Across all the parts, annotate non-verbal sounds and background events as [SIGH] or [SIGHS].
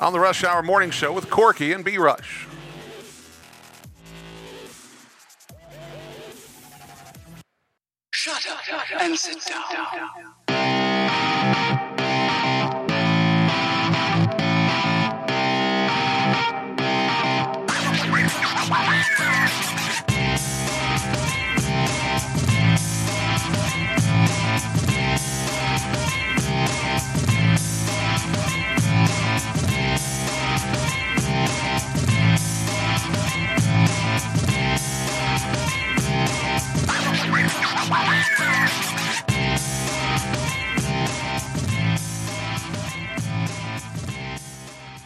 on the Rush Hour Morning Show with Corky and B Rush. Shut up and sit down.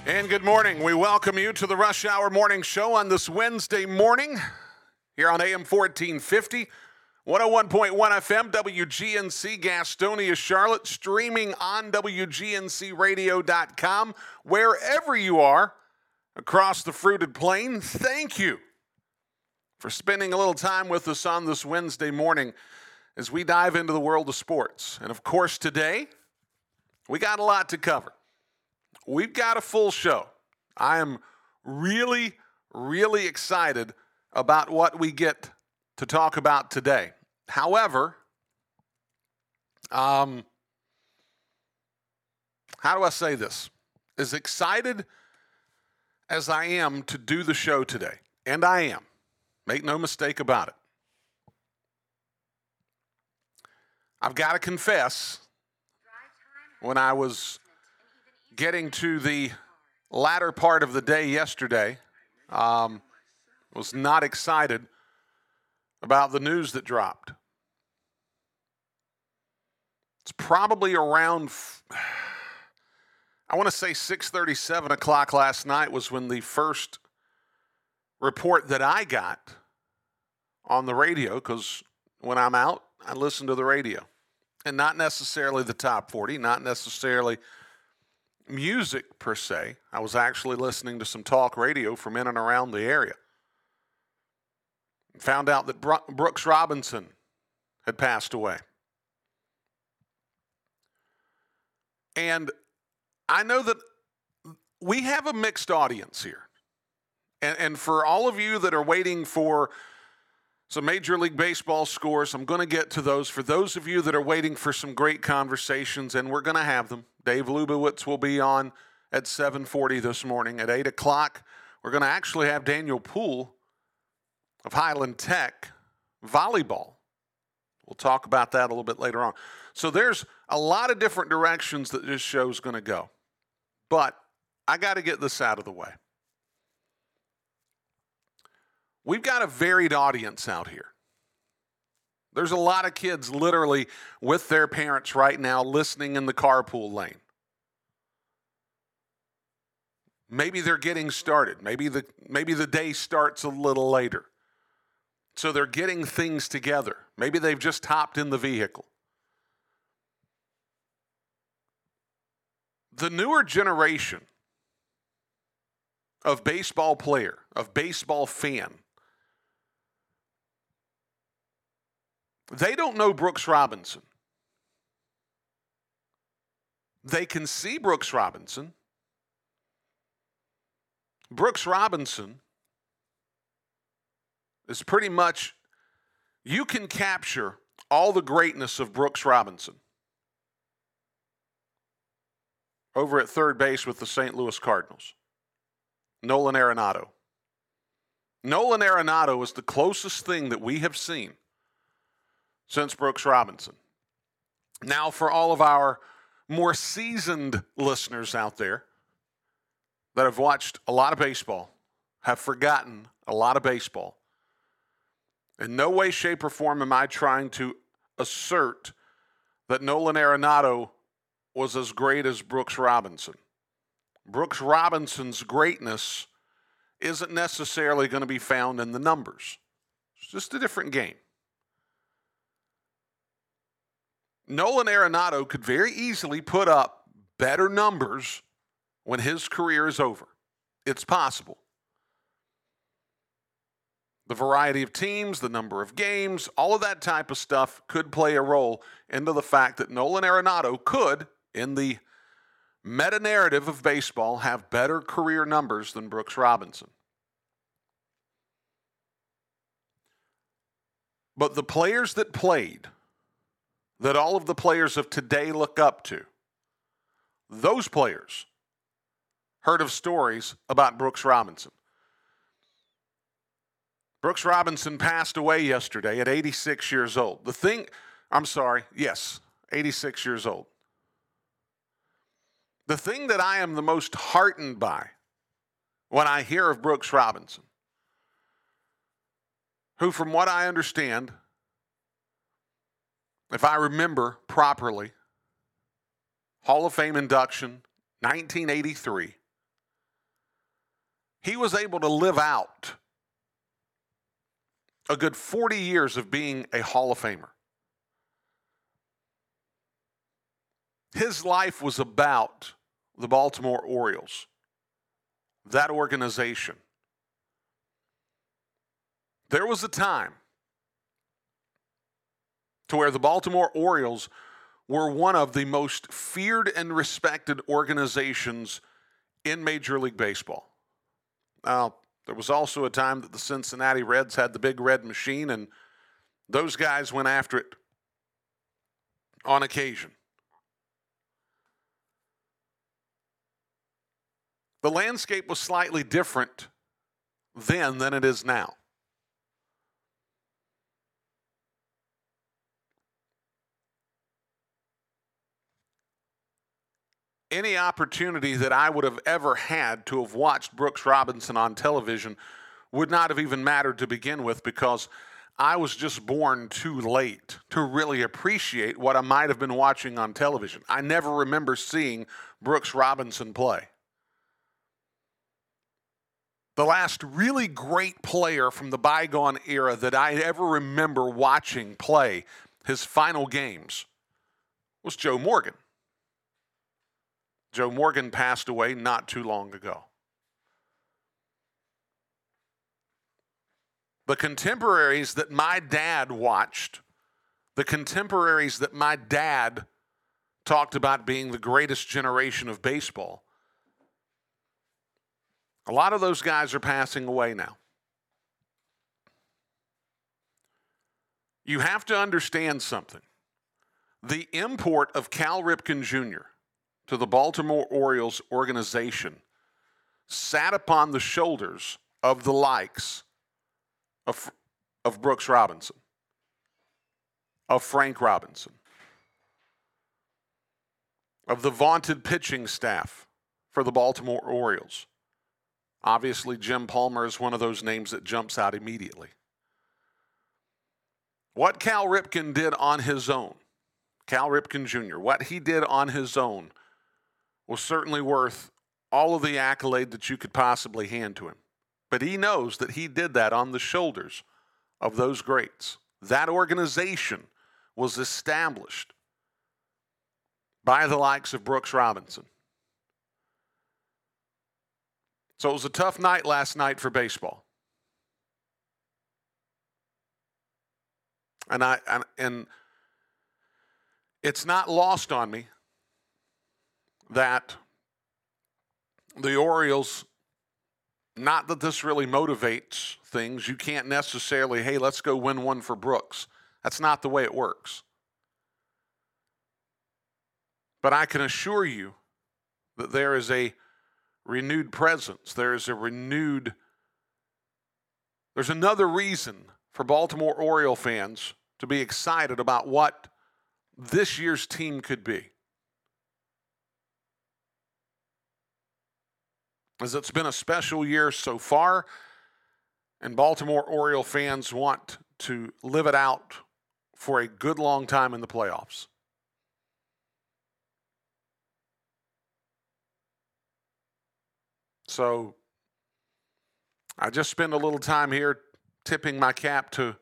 And good morning. We welcome you to the Rush Hour Morning Show on this Wednesday morning here on AM 1450, 101.1 FM, WGNC Gastonia, Charlotte, streaming on WGNCradio.com. Wherever you are across the fruited plain, thank you for spending a little time with us on this Wednesday morning as we dive into the world of sports. And of course, today, we got a lot to cover. We've got a full show. I am really, really excited about what we get to talk about today. However, um, how do I say this? As excited as I am to do the show today, and I am, make no mistake about it. I've got to confess, when I was getting to the latter part of the day yesterday, um, was not excited about the news that dropped. It's probably around, I want to say 6:30, 7 o'clock last night was when the first report that I got on the radio, because when I'm out, I listen to the radio. And not necessarily the top 40, not necessarily music per se. I was actually listening to some talk radio from in and around the area. Found out that Bro- Brooks Robinson had passed away. And I know that we have a mixed audience here. And, and for all of you that are waiting for some Major League Baseball scores, I'm going to get to those. For those of you that are waiting for some great conversations, and we're going to have them, Dave Lubowicz will be on at 7:40 this morning. At 8 o'clock, we're going to actually have Daniel Poole of Highland Tech volleyball. We'll talk about that a little bit later on. So there's a lot of different directions that this show's going to go. But I got to get this out of the way. We've got a varied audience out here. There's a lot of kids literally with their parents right now listening in the carpool lane. Maybe they're getting started. Maybe the maybe the day starts a little later. So they're getting things together. Maybe they've just hopped in the vehicle. The newer generation of baseball player, of baseball fan, they don't know Brooks Robinson. They can see Brooks Robinson. Brooks Robinson is pretty much, you can capture all the greatness of Brooks Robinson over at third base with the St. Louis Cardinals. Nolan Arenado. Nolan Arenado is the closest thing that we have seen since Brooks Robinson. Now, for all of our more seasoned listeners out there that have watched a lot of baseball, have forgotten a lot of baseball, in no way, shape, or form am I trying to assert that Nolan Arenado was as great as Brooks Robinson. Brooks Robinson's greatness isn't necessarily going to be found in the numbers. It's just a different game. Nolan Arenado could very easily put up better numbers when his career is over. It's possible. The variety of teams, the number of games, all of that type of stuff could play a role into the fact that Nolan Arenado could, in the meta narrative of baseball, have better career numbers than Brooks Robinson. But the players that played, that all of the players of today look up to, those players heard of stories about Brooks Robinson. Brooks Robinson passed away yesterday at 86 years old. The thing, I'm sorry, yes, 86 years old. The thing that I am the most heartened by when I hear of Brooks Robinson, who, from what I understand, if I remember properly, Hall of Fame induction, 1983, he was able to live out a good 40 years of being a Hall of Famer. His life was about the Baltimore Orioles, that organization. There was a time to where the Baltimore Orioles were one of the most feared and respected organizations in Major League Baseball. Now, there was also a time that the Cincinnati Reds had the big red machine, and those guys went after it on occasion. The landscape was slightly different then than it is now. Any opportunity that I would have ever had to have watched Brooks Robinson on television would not have even mattered to begin with because I was just born too late to really appreciate what I might have been watching on television. I never remember seeing Brooks Robinson play. The last really great player from the bygone era that I ever remember watching play his final games was Joe Morgan. Joe Morgan passed away not too long ago. The contemporaries that my dad watched, the contemporaries that my dad talked about being the greatest generation of baseball, a lot of those guys are passing away now. You have to understand something. The import of Cal Ripken Jr to the Baltimore Orioles organization sat upon the shoulders of the likes of, of Brooks Robinson, of Frank Robinson, of the vaunted pitching staff for the Baltimore Orioles. Obviously, Jim Palmer is one of those names that jumps out immediately. What Cal Ripken did on his own, Cal Ripken Jr., what he did on his own was certainly worth all of the accolade that you could possibly hand to him. But he knows that he did that on the shoulders of those greats. That organization was established by the likes of Brooks Robinson. So it was a tough night last night for baseball. And I and, and it's not lost on me that the Orioles, not that this really motivates things, you can't necessarily, hey, let's go win one for Brooks. That's not the way it works. But I can assure you that there is a renewed presence. There is a renewed, there's another reason for Baltimore Oriole fans to be excited about what this year's team could be. As it's been a special year so far, and Baltimore Oriole fans want to live it out for a good long time in the playoffs. So I just spend a little time here tipping my cap to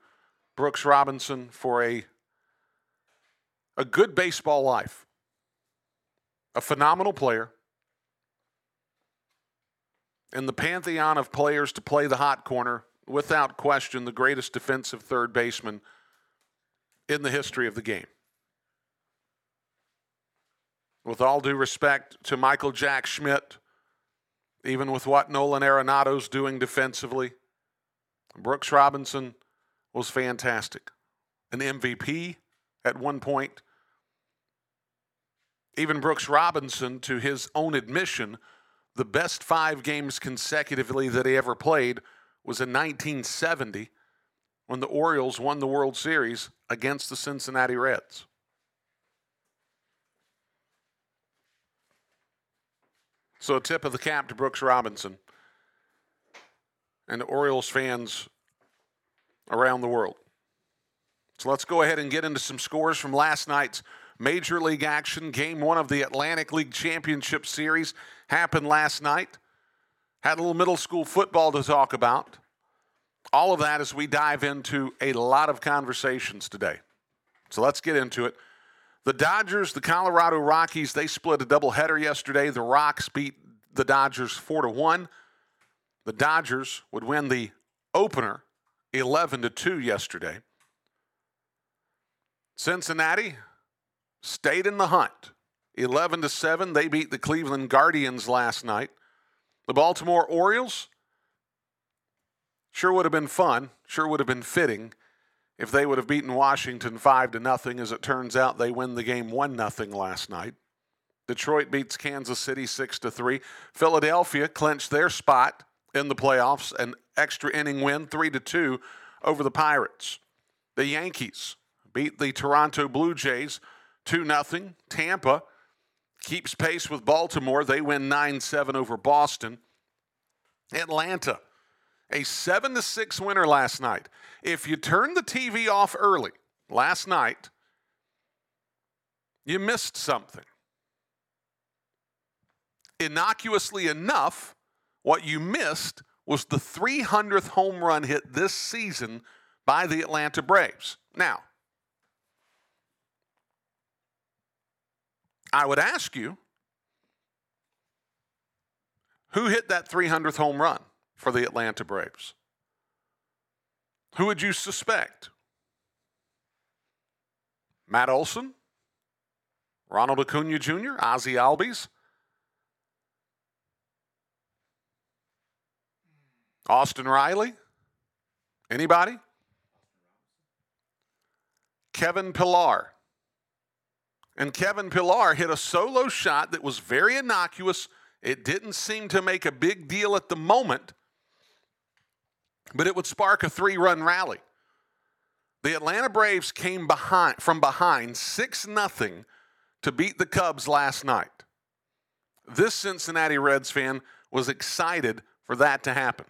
Brooks Robinson for a a good baseball life. A phenomenal player. In the pantheon of players to play the hot corner, without question, the greatest defensive third baseman in the history of the game. With all due respect to Michael Jack Schmidt, even with what Nolan Arenado's doing defensively, Brooks Robinson was fantastic. An MVP at one point. Even Brooks Robinson, to his own admission, the best five games consecutively that he ever played was in 1970 when the Orioles won the World Series against the Cincinnati Reds. So, a tip of the cap to Brooks Robinson and to Orioles fans around the world. So, let's go ahead and get into some scores from last night's Major League action. Game one of the Atlantic League Championship Series happened last night. Had a little middle school football to talk about. All of that as we dive into a lot of conversations today. So let's get into it. The Dodgers, the Colorado Rockies, they split a doubleheader yesterday. The Rocks beat the Dodgers 4 to 1. The Dodgers would win the opener 11 to 2 yesterday. Cincinnati stayed in the hunt. 11 to 7, they beat the Cleveland Guardians last night. The Baltimore Orioles sure would have been fun, sure would have been fitting if they would have beaten Washington 5 to nothing. As it turns out, they win the game 1 nothing last night. Detroit beats Kansas City 6 to 3. Philadelphia clinched their spot in the playoffs, an extra inning win 3 to 2 over the Pirates. The Yankees beat the Toronto Blue Jays 2 0. Tampa keeps pace with Baltimore. They win 9 7 over Boston. Atlanta, a 7 6 winner last night. If you turn the TV off early last night, you missed something. Innocuously enough, what you missed was the 300th home run hit this season by the Atlanta Braves. Now, I would ask you who hit that 300th home run for the Atlanta Braves? Who would you suspect? Matt Olson? Ronald Acuna Jr., Ozzie Albies? Austin Riley? Anybody? Kevin Pillar. And Kevin Pillar hit a solo shot that was very innocuous. It didn't seem to make a big deal at the moment, but it would spark a three run rally. The Atlanta Braves came behind from behind 6 0 to beat the Cubs last night. This Cincinnati Reds fan was excited for that to happen.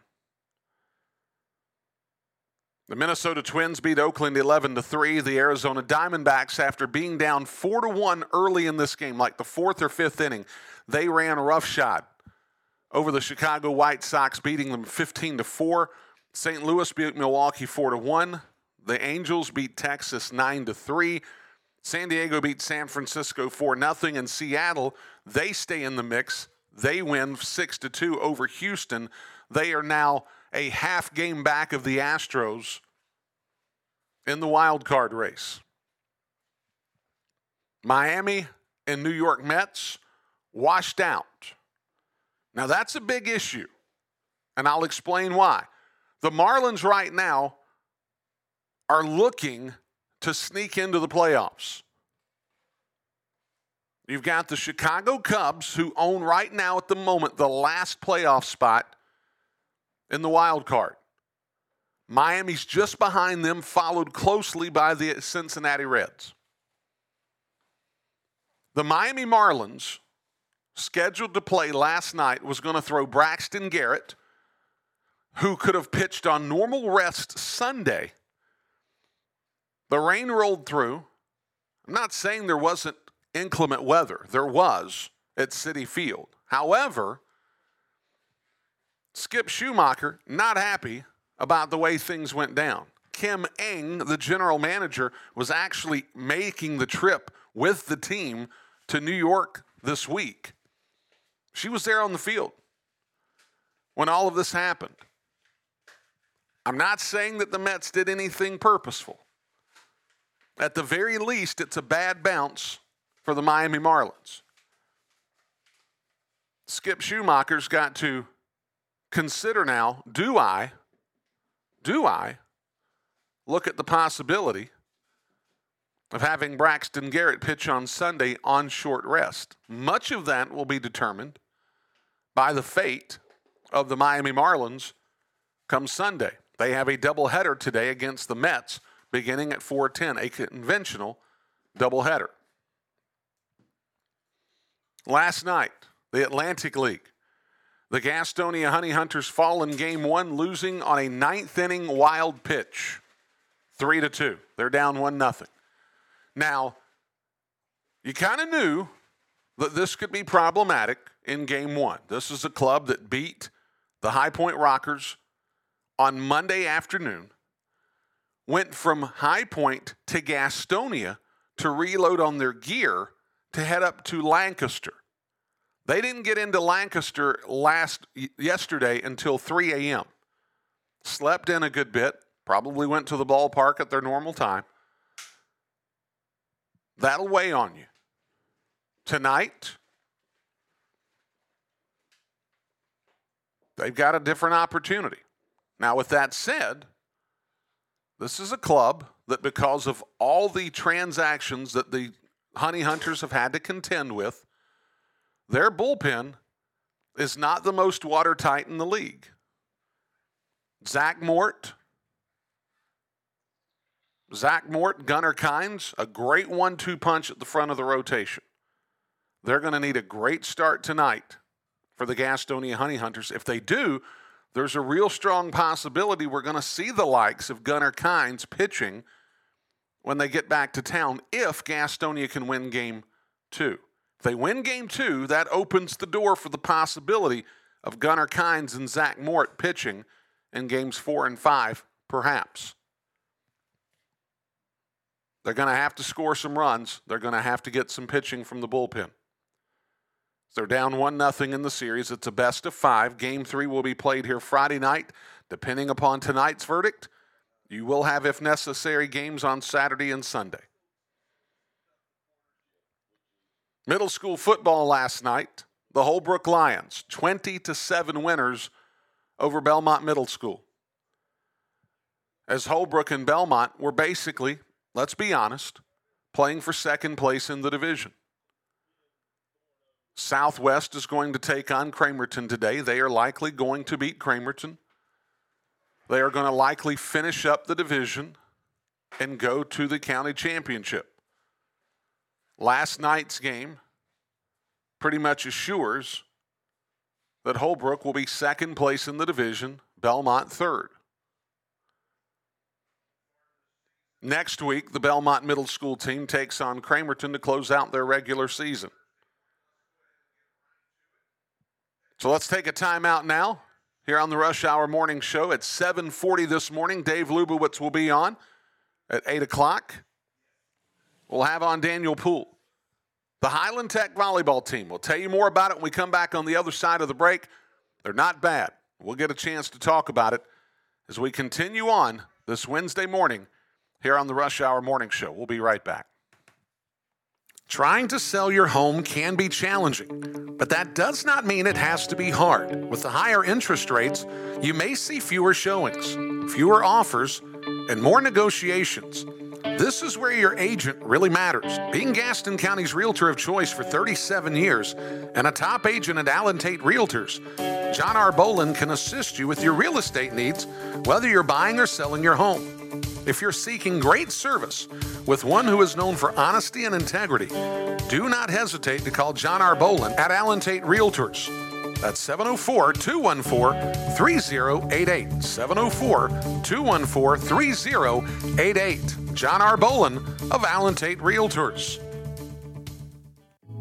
The Minnesota Twins beat Oakland 11 to 3. The Arizona Diamondbacks after being down 4 to 1 early in this game, like the 4th or 5th inning, they ran roughshod over the Chicago White Sox beating them 15 to 4. St. Louis beat Milwaukee 4 to 1. The Angels beat Texas 9 to 3. San Diego beat San Francisco 4 0 and Seattle, they stay in the mix. They win 6 to 2 over Houston. They are now a half game back of the Astros in the wild card race. Miami and New York Mets washed out. Now, that's a big issue, and I'll explain why. The Marlins right now are looking to sneak into the playoffs. You've got the Chicago Cubs, who own right now at the moment the last playoff spot in the wild card. Miami's just behind them, followed closely by the Cincinnati Reds. The Miami Marlins, scheduled to play last night, was going to throw Braxton Garrett, who could have pitched on normal rest Sunday. The rain rolled through. I'm not saying there wasn't inclement weather, there was at Citi Field. However, Skip Schumaker, not happy about the way things went down. Kim Ng, the general manager, was actually making the trip with the team to New York this week. She was there on the field when all of this happened. I'm not saying that the Mets did anything purposeful. At the very least, it's a bad bounce for the Miami Marlins. Skip Schumaker's got to consider now do I, do I look at the possibility of having Braxton Garrett pitch on Sunday on short rest? Much of that will be determined by the fate of the Miami Marlins come Sunday. They have a doubleheader today against the Mets beginning at 4:10, a conventional doubleheader. Last night, the Atlantic League. The Gastonia Honey Hunters fall in game one, losing on a ninth inning wild pitch. Three to two. They're down one nothing. Now, you kind of knew that this could be problematic in game one. This is a club that beat the High Point Rockers on Monday afternoon, went from High Point to Gastonia to reload on their gear to head up to Lancaster. They didn't get into Lancaster last yesterday until 3 a.m. Slept in a good bit, probably went to the ballpark at their normal time. That'll weigh on you. Tonight, they've got a different opportunity. Now, with that said, this is a club that, because of all the transactions that the honey hunters have had to contend with, their bullpen is not the most watertight in the league. Zach Mort, Zach Mort, Gunnar Kynes, a great one two punch at the front of the rotation. They're going to need a great start tonight for the Gastonia Honey Hunters. If they do, there's a real strong possibility we're going to see the likes of Gunnar Kynes pitching when they get back to town if Gastonia can win game two. If they win game two, that opens the door for the possibility of Gunnar Kynes and Zach Mort pitching in games four and five, perhaps. They're going to have to score some runs. They're going to have to get some pitching from the bullpen. They're down 1 0 in the series. It's a best of five. Game three will be played here Friday night. Depending upon tonight's verdict, you will have, if necessary, games on Saturday and Sunday. Middle school football last night, the Holbrook Lions, 20 to 7 winners over Belmont Middle School. As Holbrook and Belmont were basically, let's be honest, playing for second place in the division. Southwest is going to take on Cramerton today. They are likely going to beat Cramerton. They are going to likely finish up the division and go to the county championship. Last night's game pretty much assures that Holbrook will be second place in the division, Belmont third. Next week, the Belmont Middle School team takes on Cramerton to close out their regular season. So let's take a timeout now here on the Rush Hour Morning Show at 7:40 this morning. Dave Lubowicz will be on at 8 o'clock. We'll have on Daniel Poole. The Highland Tech volleyball team. We'll tell you more about it when we come back on the other side of the break. They're not bad. We'll get a chance to talk about it as we continue on this Wednesday morning here on the Rush Hour Morning Show. We'll be right back. Trying to sell your home can be challenging, but that does not mean it has to be hard. With the higher interest rates, you may see fewer showings, fewer offers, and more negotiations. This is where your agent really matters. Being Gaston County's realtor of choice for 37 years and a top agent at Allen Tate Realtors, John Arbolin can assist you with your real estate needs, whether you're buying or selling your home. If you're seeking great service with one who is known for honesty and integrity, do not hesitate to call John Arbolin at Allen Tate Realtors. That's 704 214 3088. 704 214 3088. John R. Bolin of Allen Tate Realtors.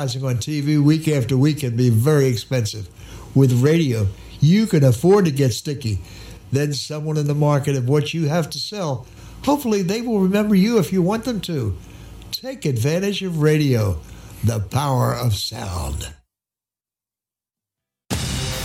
on TV week after week can be very expensive. With radio, you can afford to get sticky. Then someone in the market of what you have to sell, hopefully they will remember you if you want them to. Take advantage of radio, the power of sound.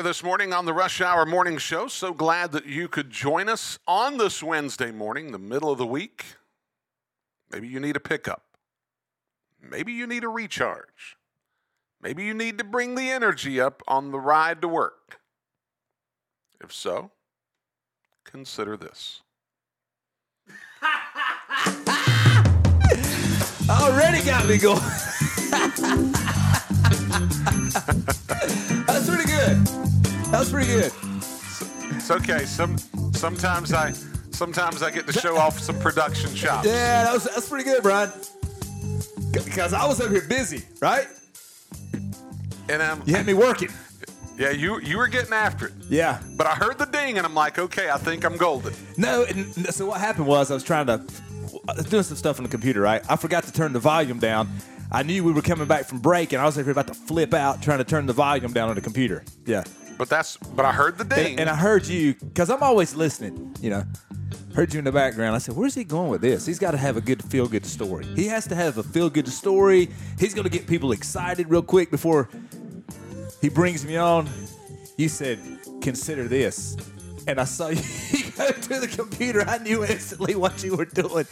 here this morning on the Rush Hour Morning Show. So glad that you could join us on this Wednesday morning, the middle of the week. Maybe you need a pickup. Maybe you need a recharge. Maybe you need to bring the energy up on the ride to work. If so, consider this. [LAUGHS] Already got me going. [LAUGHS] That's pretty good. That's pretty good. It's okay. Some sometimes I sometimes I get to show off some production chops. Yeah, that was, that's pretty good, Brian. Because I was up here busy, right? And um, You had me working. yeah, you you were getting after it. Yeah. But I heard the ding and I'm like, okay, I think I'm golden. No, and so what happened was I was trying to I was doing some stuff on the computer, right? I forgot to turn the volume down. I knew we were coming back from break, and I was here about to flip out trying to turn the volume down on the computer. Yeah. But that's but I heard the ding. And, and I heard you because I'm always listening. You know, heard you in the background. I said, "Where's he going with this? He's got to have a good feel good story. He has to have a feel good story. He's going to get people excited real quick before he brings me on." You said, "Consider this." And I saw [LAUGHS] you go to the computer. I knew instantly what you were doing.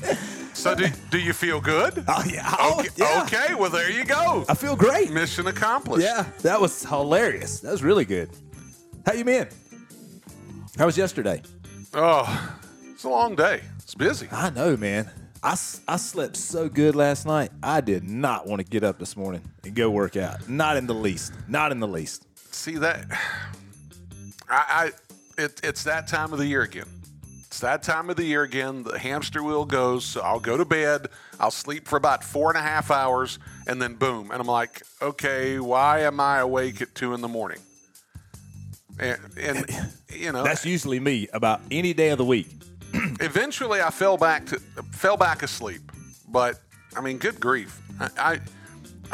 so do, do you feel good? Oh yeah. Oh, okay, yeah. okay, well there you go. I feel great. Mission accomplished. Yeah, that was hilarious. That was really good. How you been? How was yesterday? Oh, it's a long day. It's busy. I know, man. I, I slept so good last night. I did not want to get up this morning and go work out. Not in the least. Not in the least. See that? I, I it, it's that time of the year again. It's that time of the year again. The hamster wheel goes. So I'll go to bed. I'll sleep for about four and a half hours, and then boom. And I'm like, okay, why am I awake at two in the morning? And, and [COUGHS] you know, That's usually me about any day of the week. [COUGHS] [COUGHS] eventually I fell back to fell back asleep. But I mean, good grief. I, I,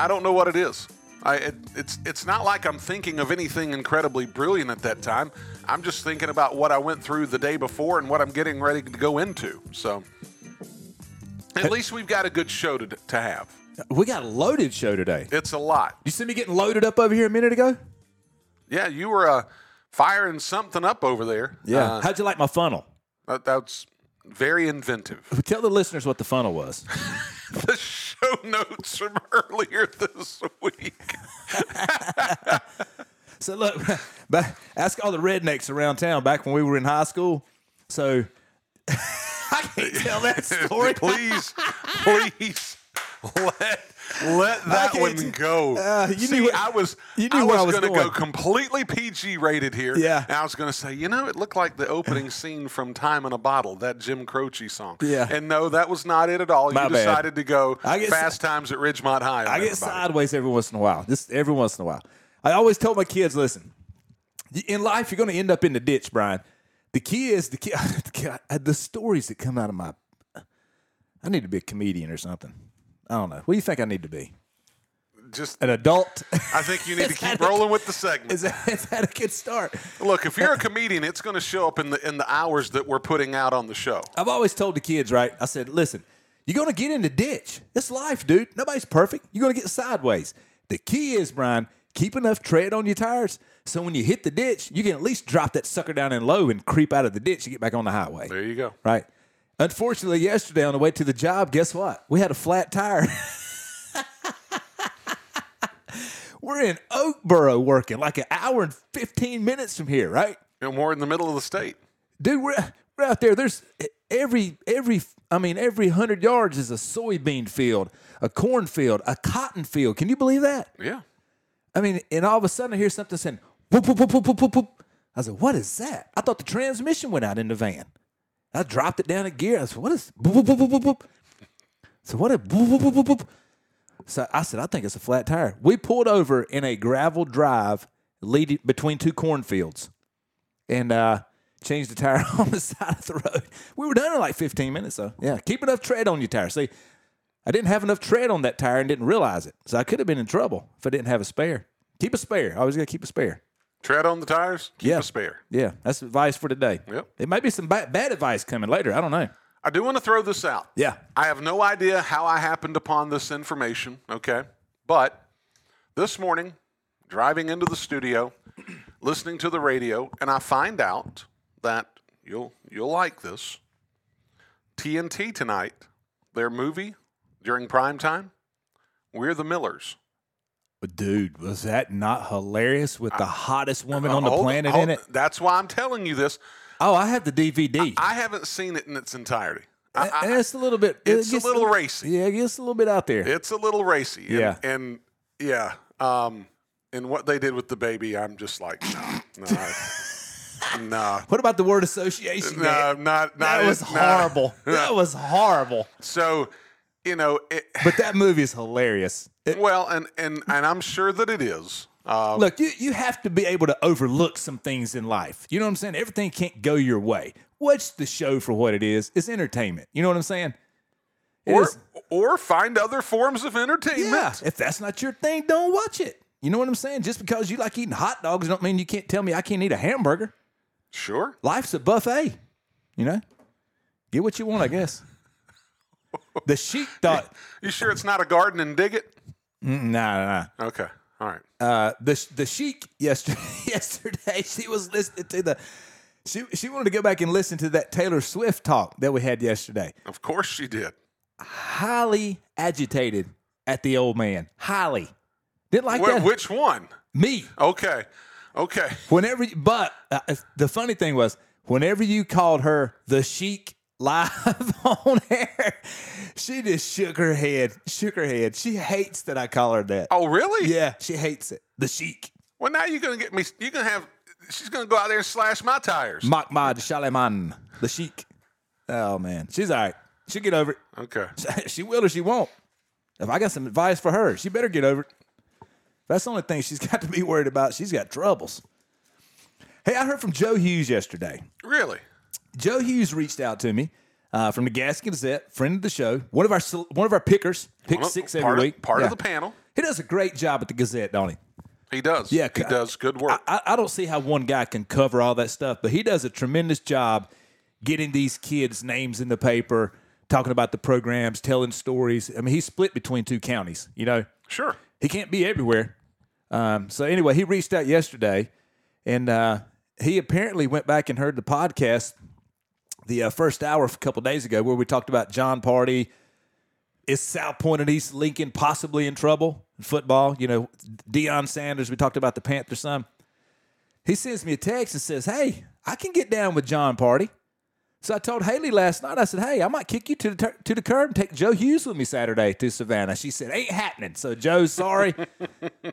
I don't know what it is. I, it, it's it's not like I'm thinking of anything incredibly brilliant at that time. I'm just thinking about what I went through the day before and what I'm getting ready to go into. So, at least we've got a good show to, to have. We got a loaded show today. It's a lot. You see me getting loaded up over here a minute ago? Yeah, you were uh, firing something up over there. Uh, How'd you like my funnel? that, that's very inventive. [LAUGHS] Tell the listeners what the funnel was. [LAUGHS] the show notes from earlier this week. [LAUGHS] So look, back, ask all the rednecks around town back when we were in high school. So I can't tell that story. please, please [LAUGHS] let let that one go. Uh, you See, knew I was you knew I was was going to go completely PG rated here. Yeah. and I was going to say, you know, it looked like the opening scene from Time in a Bottle, that Jim Croce song. Yeah. and no, that was not it at all. My you bad. decided to go get Fast Times at Ridgemont High. I get everybody. sideways every once in a while. Just every once in a while. I always tell my kids, listen, in life you're going to end up in the ditch, Brian. The key is the key, [LAUGHS] the, key- the stories that come out of my. I need to be a comedian or something. I don't know. What do you think I need to be? Just, An adult? I think you [LAUGHS] need to keep a- rolling with the segment. is, that, is that a good start? Look, if you're a [LAUGHS] comedian, it's going to show up in the in the hours that we're putting out on the show. I've always told the kids, right? I said, listen, you're going to get in the ditch. It's life, dude. Nobody's perfect. You're going to get sideways. The key is, Brian, keep enough tread on your tires so when you hit the ditch, you can at least drop that sucker down in low and creep out of the ditch and get back on the highway. There you go. Right. Unfortunately, yesterday on the way to the job, guess what? We had a flat tire. [LAUGHS] We're in Oakboro working like an hour and 15 minutes from here, right? Know, more in the middle of the state. dude we're, we're out there there's every every i mean every 100 yards is a soybean field a cornfield a cotton field can you believe that Yeah. i mean and all of a sudden i hear something saying whoop whoop whoop whoop whoop whoop, whoop. i said what is that i thought the transmission went out in the van i dropped it down a gear i said what is whoop, whoop, whoop, whoop, whoop. so what is whoop, whoop, whoop, whoop, whoop. so i said i think it's a flat tire we pulled over in a gravel drive leading between two cornfields and uh, changed the tire [LAUGHS] on the side of the road. We were done in like 15 minutes, though. Yeah, keep enough tread on your tire. See, I didn't have enough tread on that tire and didn't realize it, so I could have been in trouble if I didn't have a spare. Keep a spare. I always to keep a spare. Tread on the tires. Keep Yeah. a spare. Yeah, that's advice for today. Yep. There might be some ba- bad advice coming later. I don't know. I do want to throw this out. Yeah. I have no idea how I happened upon this information, okay? But this morning, driving into the studio, [CLEARS THROAT] listening to the radio, and I find out that you'll you'll like this. TNT tonight, their movie during prime time, We're the Millers. But dude, was that not hilarious with the hottest woman on the Hold- planet hold- in it? That's why I'm telling you this. Oh, I have the DVD. I haven't seen it in its entirety. I- I- it's a little bit. it it's a little racy. Yeah, it gets a little bit out there. It's a little racy. And, Yeah. And yeah. Um, and what they did with the baby, I'm just like, no, no, no, What about the word association? no, man? not, not that was horrible. [LAUGHS] That was horrible. So, you know, it, But that movie is hilarious. It- well, and and and I'm sure that it is. Uh, look, you, you have to be able to overlook some things in life. You know what I'm saying? Everything can't go your way. Watch the show for what it is. It's entertainment. You know what I'm saying? It or is- or find other forms of entertainment. yeah. If that's not your thing, don't watch it. You know what I'm saying? Just because you like eating hot dogs don't mean you can't tell me I can't eat a hamburger. Sure. Life's a buffet. You know? Get what you want, I guess. [LAUGHS] The sheik thought, You sure it's not a garden and dig it? nah, nah, nah. Okay. All right. uh, the the sheik yesterday [LAUGHS] yesterday she was listening to the she she wanted to go back and listen to that Taylor Swift talk that we had yesterday. Of course she did. Highly agitated at the old man. Highly didn't like Wh- that. which one? Me. Okay. Okay. Whenever, but uh, the funny thing was, whenever you called her the sheik live [LAUGHS] on air, she just shook her head. Shook her head. She hates that I call her that. Oh, really? Yeah, she hates it. The sheik. Well, now you're gonna get me. You're gonna have. She's gonna go out there and slash my tires. Mahmoud Shaleman, the sheik. Oh man, she's all right. She'll get over it. Okay. [LAUGHS] she will or she won't. If I got some advice for her, she better get over it. That's the only thing she's [LAUGHS] got to be worried about. She's got troubles. Hey, I heard from Joe Hughes yesterday. Really? Joe Hughes reached out to me. uh, from the Gaston Gazette, friend of the show, one of our one of our pickers, pick of- six part every of- week. part Yeah. of the panel. He does a great job at the Gazette, don't he? He does. Yeah, he does good work. I, I don't see how one guy can cover all that stuff, but he does a tremendous job getting these kids' names in the paper, talking about the programs, telling stories. I mean, he's split between two counties. You know, sure. he can't be everywhere. Um, so anyway, he reached out yesterday, and uh, he apparently went back and heard the podcast, the uh, first hour a couple days ago, where we talked about John Party. Is South Point and East Lincoln possibly in trouble in football? You know, Deion Sanders. We talked about the Panthers some. He sends me a text and says, "Hey, I can get down with John Party." So I told Haley last night. I said, "Hey, I might kick you to the tur- to the curb and take Joe Hughes with me Saturday to Savannah." She said, "Ain't happening." So Joe, sorry,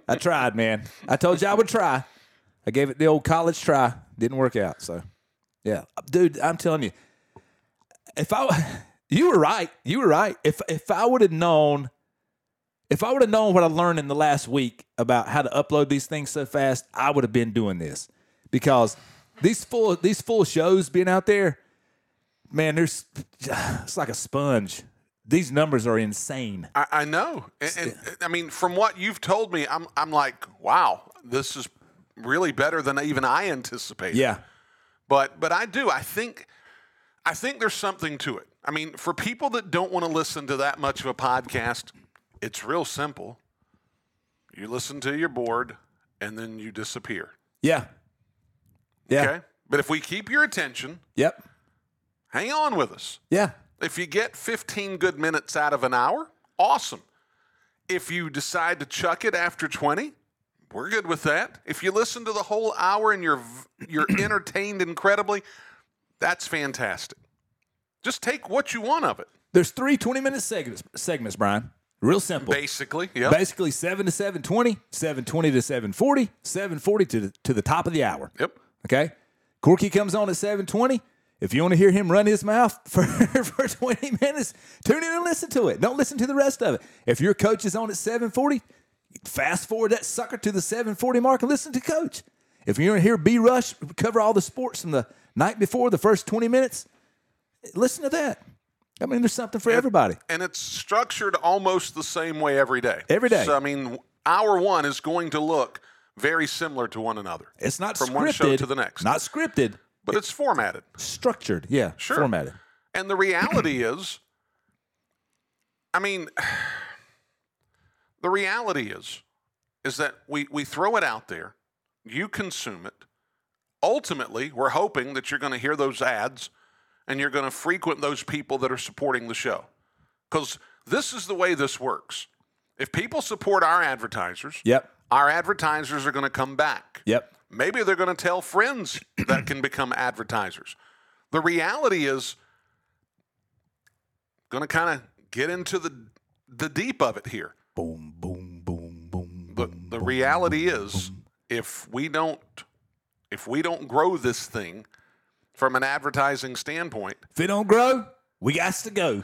I tried, man. I told you I would try. I gave it the old college try. Didn't work out. So, yeah, dude, I'm telling you, if I, [LAUGHS] you were right. You were right. If if I would have known, if I would have known what I learned in the last week about how to upload these things so fast, I would have been doing this because these full these full shows being out there, man, there's [SIGHS] it's like a sponge. These numbers are insane. I, I know, and, and I mean, from what you've told me, I'm I'm like, wow, this is really better than even I anticipated. Yeah, but but I do. I think I think there's something to it. I mean, for people that don't want to listen to that much of a podcast, it's real simple. You listen to your board, and then you disappear. yeah, yeah, Okay, but if we keep your attention, yep, hang on with us. yeah. If you get 15 good minutes out of an hour, awesome. If you decide to chuck it after 20, we're good with that. If you listen to the whole hour and you're you're [CLEARS THROAT] entertained incredibly, that's fantastic. Just take what you want of it. There's three 20 minute segments, segments, Brian. Real simple. Basically, yeah. Basically, 7 to 720, 720 to 740, 740 to the, to the top of the hour. Yep. Okay? Corky comes on at 720. If you want to hear him run his mouth [LAUGHS] for, for 20 minutes, tune in and listen to it. Don't listen to the rest of it. If your coach is on at 740, fast forward that sucker to the 740 mark and listen to coach. If you want to hear B Rush cover all the sports from the night before, the first 20 minutes, listen to that. I mean, there's something for everybody. And it's structured almost the same way every day. Every day. So, I mean, hour one is going to look very similar to one another. It's not from scripted. one show to the next. Not scripted, but it's formatted. structured. Yeah, Sure. formatted. And the reality is, I mean, the reality is, is that we, we throw it out there, you consume it. Ultimately, we're hoping that you're going to hear those ads and you're going to frequent those people that are supporting the show. Because this is the way this works. If people support our advertisers, Yep. our advertisers are going to come back. Yep. Maybe they're going to tell friends [CLEARS THROAT] that can become advertisers. The reality is going to kind of get into the the deep of it here. Boom, boom, boom, boom. The the reality is if we don't if we don't grow this thing from an advertising standpoint, If it don't grow, we got to go.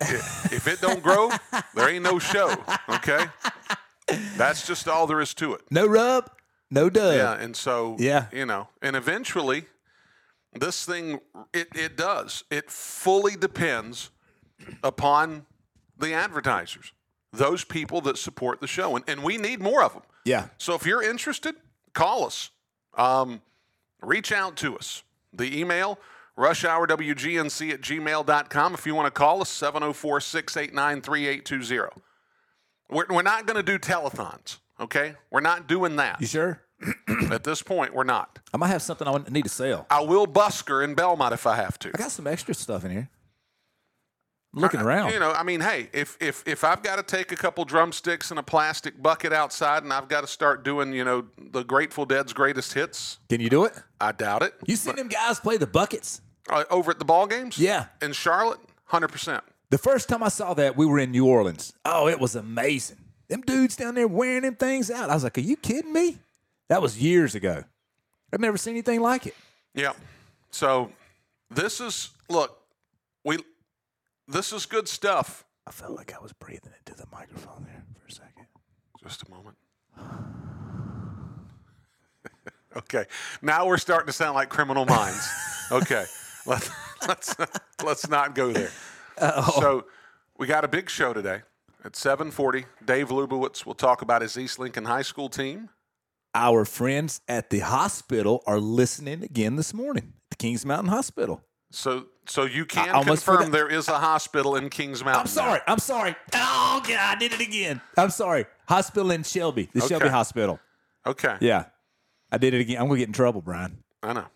if if it don't grow, there ain't no show, okay? That's just all there is to it. No rub, no dub. Yeah, and so Yeah. you know, and eventually, this thing it it does. It fully depends upon the advertisers, those people that support the show, and and we need more of them. Yeah. So if you're interested, call us. Um, reach out to us. The email, rushhourwgnc at gmail.com. If you want to call us, 704 689 3820. We're not going to do telethons, okay? We're not doing that. You sure? [CLEARS THROAT] At this point, we're not. I might have something I need to sell. I will busker in Belmont if I have to. I got some extra stuff in here. Looking around. You know, I mean, hey, if if if I've got to take a couple drumsticks and a plastic bucket outside, and I've got to start doing, you know, the Grateful Dead's greatest hits, Can you do it? I doubt it. You seen them guys play the buckets? Uh, over at the ball games, Yeah. in Charlotte, hundred percent. The first time I saw that, we were in New Orleans. Oh, it was amazing. Them dudes down there wearing them things out. I was like, are you kidding me? That was years ago. I've never seen anything like it. Yeah. So this is look, we this is good stuff. I felt like I was breathing into the microphone there for a second. Just a moment. [LAUGHS] okay. Now we're starting to sound like criminal minds. [LAUGHS] Okay. Let, let's, let's not go there. So we got a big show today at 7:40. Dave Lubowicz will talk about his East Lincoln High School team. Our friends at the hospital are listening again this morning. At the Kings Mountain Hospital. So so you can almost confirm forgot- there is a hospital in Kings Mountain. I'm sorry. I'm sorry. Oh God, I did it again. I'm sorry. Hospital in Shelby, the Shelby Hospital. Okay. Yeah, I did it again. I'm gonna get in trouble, Brian. I know.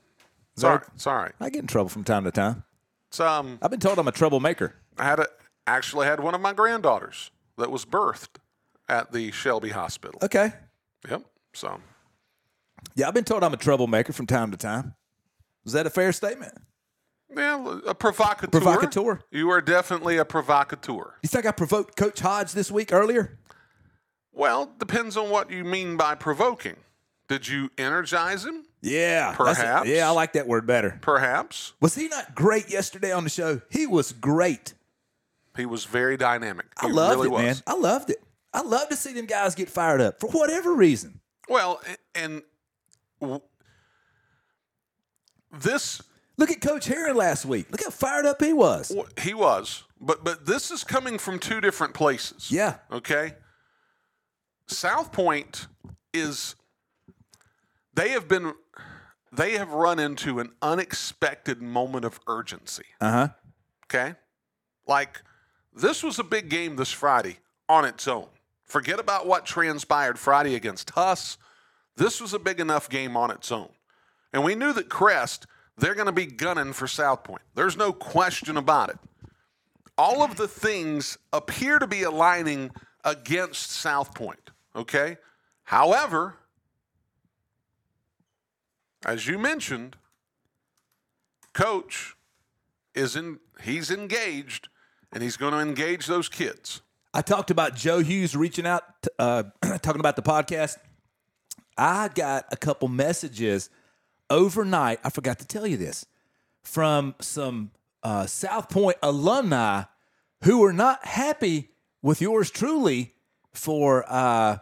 Sorry. that- all right. It's all right. I get in trouble from time to time. It's, um, I've been told I'm a troublemaker. I had a, actually had one of my granddaughters that was birthed at the Shelby Hospital. Okay. Yep. So Yeah, I've been told I'm a troublemaker from time to time. Is that a fair statement? Yeah, a provocateur. Provocateur. You are definitely a provocateur. You think I provoked Coach Hodge this week earlier? Well, depends on what you mean by provoking. Did you energize him? Yeah. Perhaps. Yeah, I like that word better. Perhaps. Was he not great yesterday on the show? He was great. He was very dynamic. I He loved really it, was. man. I loved it. I love to see them guys get fired up for whatever reason. Well, a- and w- this Look at Coach Heron last week. Look how fired up he was. w- he was, but but this is coming from two different places. Yeah. Okay. South Point is they have been they have run into an unexpected moment of urgency. Uh huh. Okay? Like this was a big game this Friday on its own. Forget about what transpired Friday against Huss. This was a big enough game on its own. And we knew that Crest, they're going to be gunning for South Point. There's no question about it. All of the things appear to be aligning against South Point. Okay? However, as you mentioned, coach is in he's engaged and he's going to engage those kids. I talked about Joe Hughes reaching out, uh, [CLEARS THROAT] talking about the podcast. I got a couple messages overnight. I forgot to tell you this from some uh, South Point alumni who were not happy with yours truly for uh,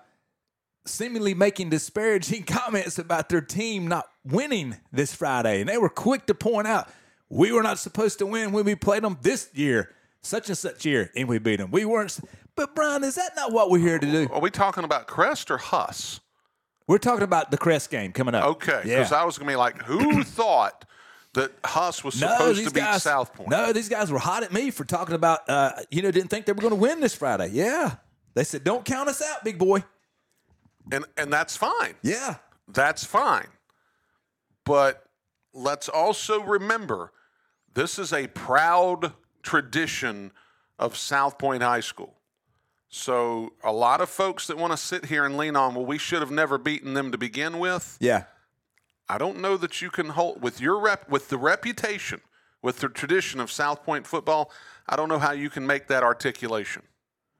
seemingly making disparaging [LAUGHS] comments about their team not winning this Friday. And they were quick to point out we were not supposed to win when we played them this year, such and such year, and we beat them. We weren't. But, Brian, is that not what we're here to do? Are we talking about Crest or Huss? We're talking about the Crest game coming up. Okay, because Yeah. I was going to be like, who [CLEARS THROAT] thought that Huss was No, supposed to beat guys. South Point? No, these guys were hot at me for talking about. Uh, you know, didn't think they were going to win this Friday. Yeah, they said, "Don't count us out, big boy." and and that's fine. Yeah, That's fine. But let's also remember this is a proud tradition of South Point High School. So a lot of folks that want to sit here and lean on, well, we should have never beaten them to begin with. yeah. I don't know that you can hold with your rep with the reputation, with the tradition of South Point football. I don't know how you can make that articulation.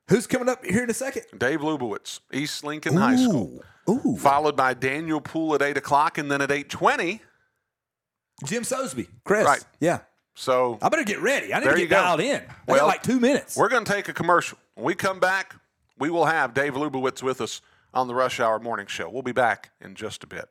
Who's coming up here in a second? Dave Lubowicz, East Lincoln High School, Ooh, ooh. followed by Daniel Poole at eight o'clock, and then at eight twenty. Jim Sosby, Chris. Right. Yeah. So I better get ready. I need to get dialed in. I Well, got like two minutes. we're going to take a commercial. When we come back, we will have Dave Lubowicz with us on the Rush Hour Morning Show. We'll be back in just a bit.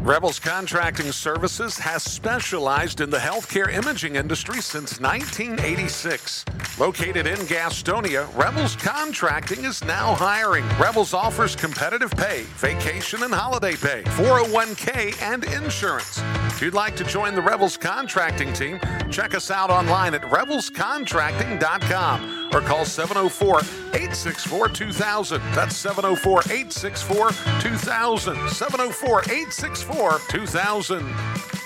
Rebels Contracting Services has specialized in the healthcare imaging industry since 1986. Located in Gastonia, Rebels Contracting is now hiring. Rebels offers competitive pay, vacation and holiday pay, 401k, and insurance. If you'd like to join the Rebels contracting team, check us out online at rebelscontracting.com or call 704 864 2000. That's 704 864 2000. 704 864 2000.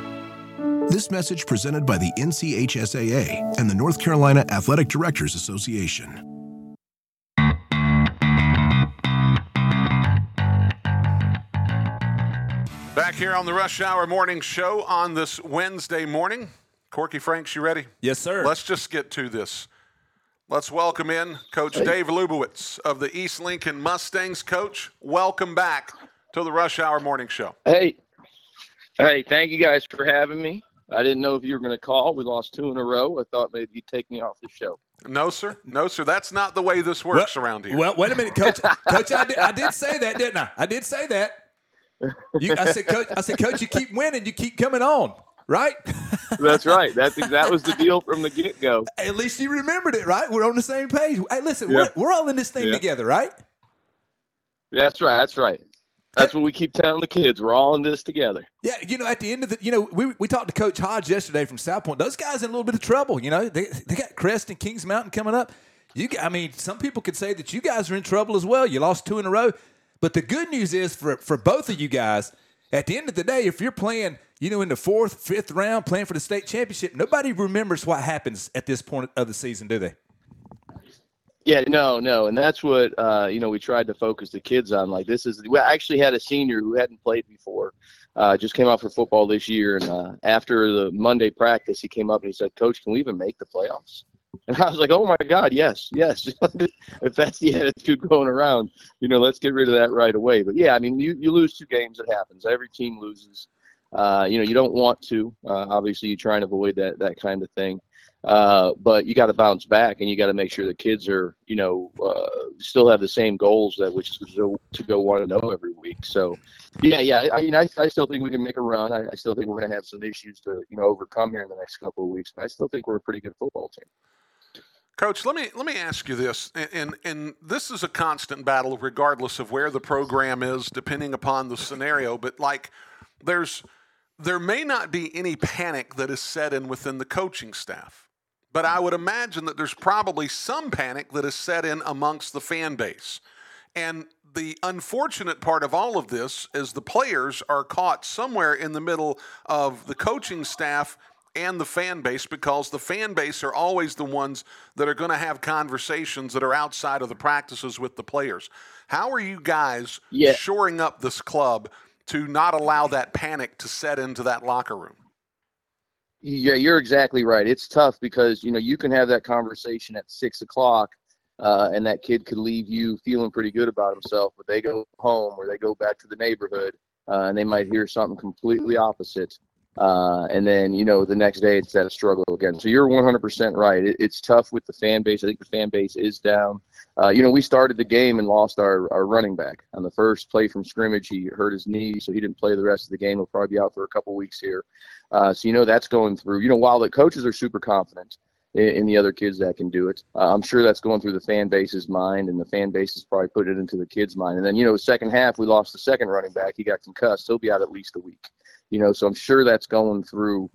This message presented by the NCHSAA and the North Carolina Athletic Directors Association. Back here on the Rush Hour Morning Show on this Wednesday morning. Corky Franks, you ready? Yes, sir. Let's just get to this. Let's welcome in Coach Dave Lubowicz of the East Lincoln Mustangs. Coach, welcome back to the Rush Hour Morning Show. Hey, hey, thank you guys for having me. I didn't know if you were going to call. We lost two in a row. I thought maybe you'd take me off the show. No, sir. No, sir. That's not the way this works around here. Well, wait a minute, Coach. [LAUGHS] Coach, I did, I did say that, didn't I? I did say that. You, I said, Coach. I said, Coach, you keep winning, you keep coming on, right? [LAUGHS] That's right. That's that was the deal from the get go. At least you remembered it, right? We're on the same page. Hey, listen, Yeah. we're, we're all in this thing Yeah. together, right? That's right. That's right. That's what we keep telling the kids. We're all in this together. Yeah, you know, at the end of the, you know, we, we talked to Coach Hodge yesterday from South Point. Those guys in a little bit of trouble. You know, they they got Crest and Kings Mountain coming up. You, I mean, some people could say that you guys are in trouble as well. You lost two in a row, but the good news is for for both of you guys. At the end of the day, if you're playing, you know, in the fourth, fifth round, playing for the state championship, nobody remembers what happens at this point of the season, do they? Yeah, no, no, and that's what uh, you know. We tried to focus the kids on. Like this is, we actually had a senior who hadn't played before, uh, just came out for football this year, and uh, after the Monday practice, he came up and he said, "Coach, can we even make the playoffs?" [LAUGHS] And I was like, "Oh my God, yes, yes." [LAUGHS] if that's the attitude going around, you know, let's get rid of that right away. But yeah, I mean, you you lose two games, it happens. Every team loses. Uh, you know, you don't want to. Uh, obviously, you try and avoid that that kind of thing. Uh, but you got to bounce back, and you got to make sure the kids are, you know, uh, still have the same goals that which is to go, one and zero every week. So, yeah, yeah. I, I mean, I, I still think we can make a run. I, I still think we're going to have some issues to, you know, overcome here in the next couple of weeks. But I still think we're a pretty good football team. Coach, let me let me ask you this, and, and and this is a constant battle, regardless of where the program is, depending upon the scenario. But like, there's there may not be any panic that is set in within the coaching staff, but I would imagine that there's probably some panic that is set in amongst the fan base, and the unfortunate part of all of this is the players are caught somewhere in the middle of the coaching staff and the fan base because the fan base are always the ones that are going to have conversations that are outside of the practices with the players. How are you guys Yeah. shoring up this club to not allow that panic to set into that locker room? Yeah, you're exactly right. It's tough because you know you can have that conversation at six o'clock, uh, and that kid could leave you feeling pretty good about himself, but they go home or they go back to the neighborhood uh, and they might hear something completely opposite. Uh, and then, you know, the next day it's that struggle again. So you're 100% right. It, it's tough with the fan base. I think the fan base is down. Uh, you know, we started the game and lost our, our running back on the first play from scrimmage. He hurt his knee, so he didn't play the rest of the game. He'll probably be out for a couple weeks here. Uh, so, you know, that's going through. You know, while the coaches are super confident, in, in the other kids that can do it. Uh, I'm sure that's going through the fan base's mind, and the fan base is probably put it into the kids' mind. And then, you know, second half, we lost the second running back. He got concussed. He'll be out at least a week. You know, so I'm sure that's going through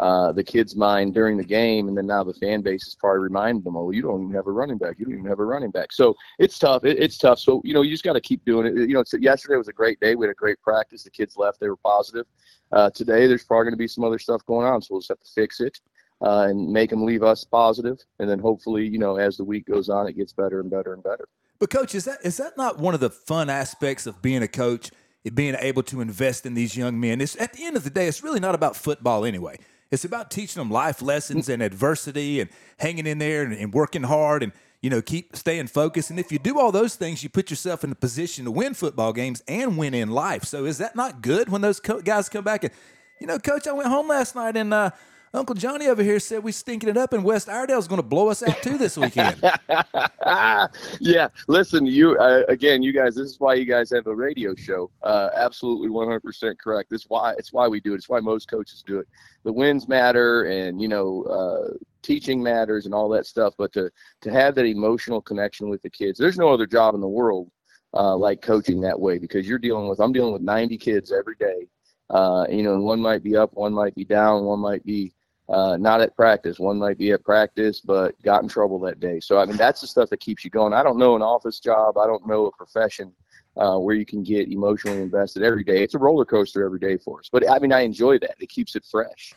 uh, the kids' mind during the game, and then now the fan base is probably reminding them, "Oh, you don't even have a running back. You don't even have a running back." So it's tough. It, it's tough. So you know, you just got to keep doing it. You know, yesterday was a great day. We had a great practice. The kids left; they were positive. Uh, today, there's probably going to be some other stuff going on, so we'll just have to fix it uh, and make them leave us positive, and then hopefully, you know, as the week goes on, it gets better and better and better. But coach, is that is that not one of the fun aspects of being a coach? It being able to invest in these young men. It's at the end of the day, it's really not about football anyway. It's about teaching them life lessons and adversity and hanging in there and, and working hard and you know keep staying focused. And if you do all those things, you put yourself in a position to win football games and win in life. So is that not good when those co- guys come back and you know, coach, I went home last night and uh, Uncle Johnny over here said we stinking it up, and West Iredell's going to blow us out too this weekend. [LAUGHS] yeah, listen, you uh, again, you guys. This is why you guys have a radio show. Uh, absolutely, one hundred percent correct. This why it's why we do it. It's why most coaches do it. The wins matter, and you know, uh, teaching matters, and all that stuff. But to to have that emotional connection with the kids, there's no other job in the world uh, like coaching that way because you're dealing with. I'm dealing with 90 kids every day. Uh, you know, one might be up, one might be down, one might be uh, not at practice. One might be at practice, but got in trouble that day. So, I mean, that's the stuff that keeps you going. I don't know an office job. I don't know a profession uh, where you can get emotionally invested every day. It's a roller coaster every day for us. But, I mean, I enjoy that. It keeps it fresh.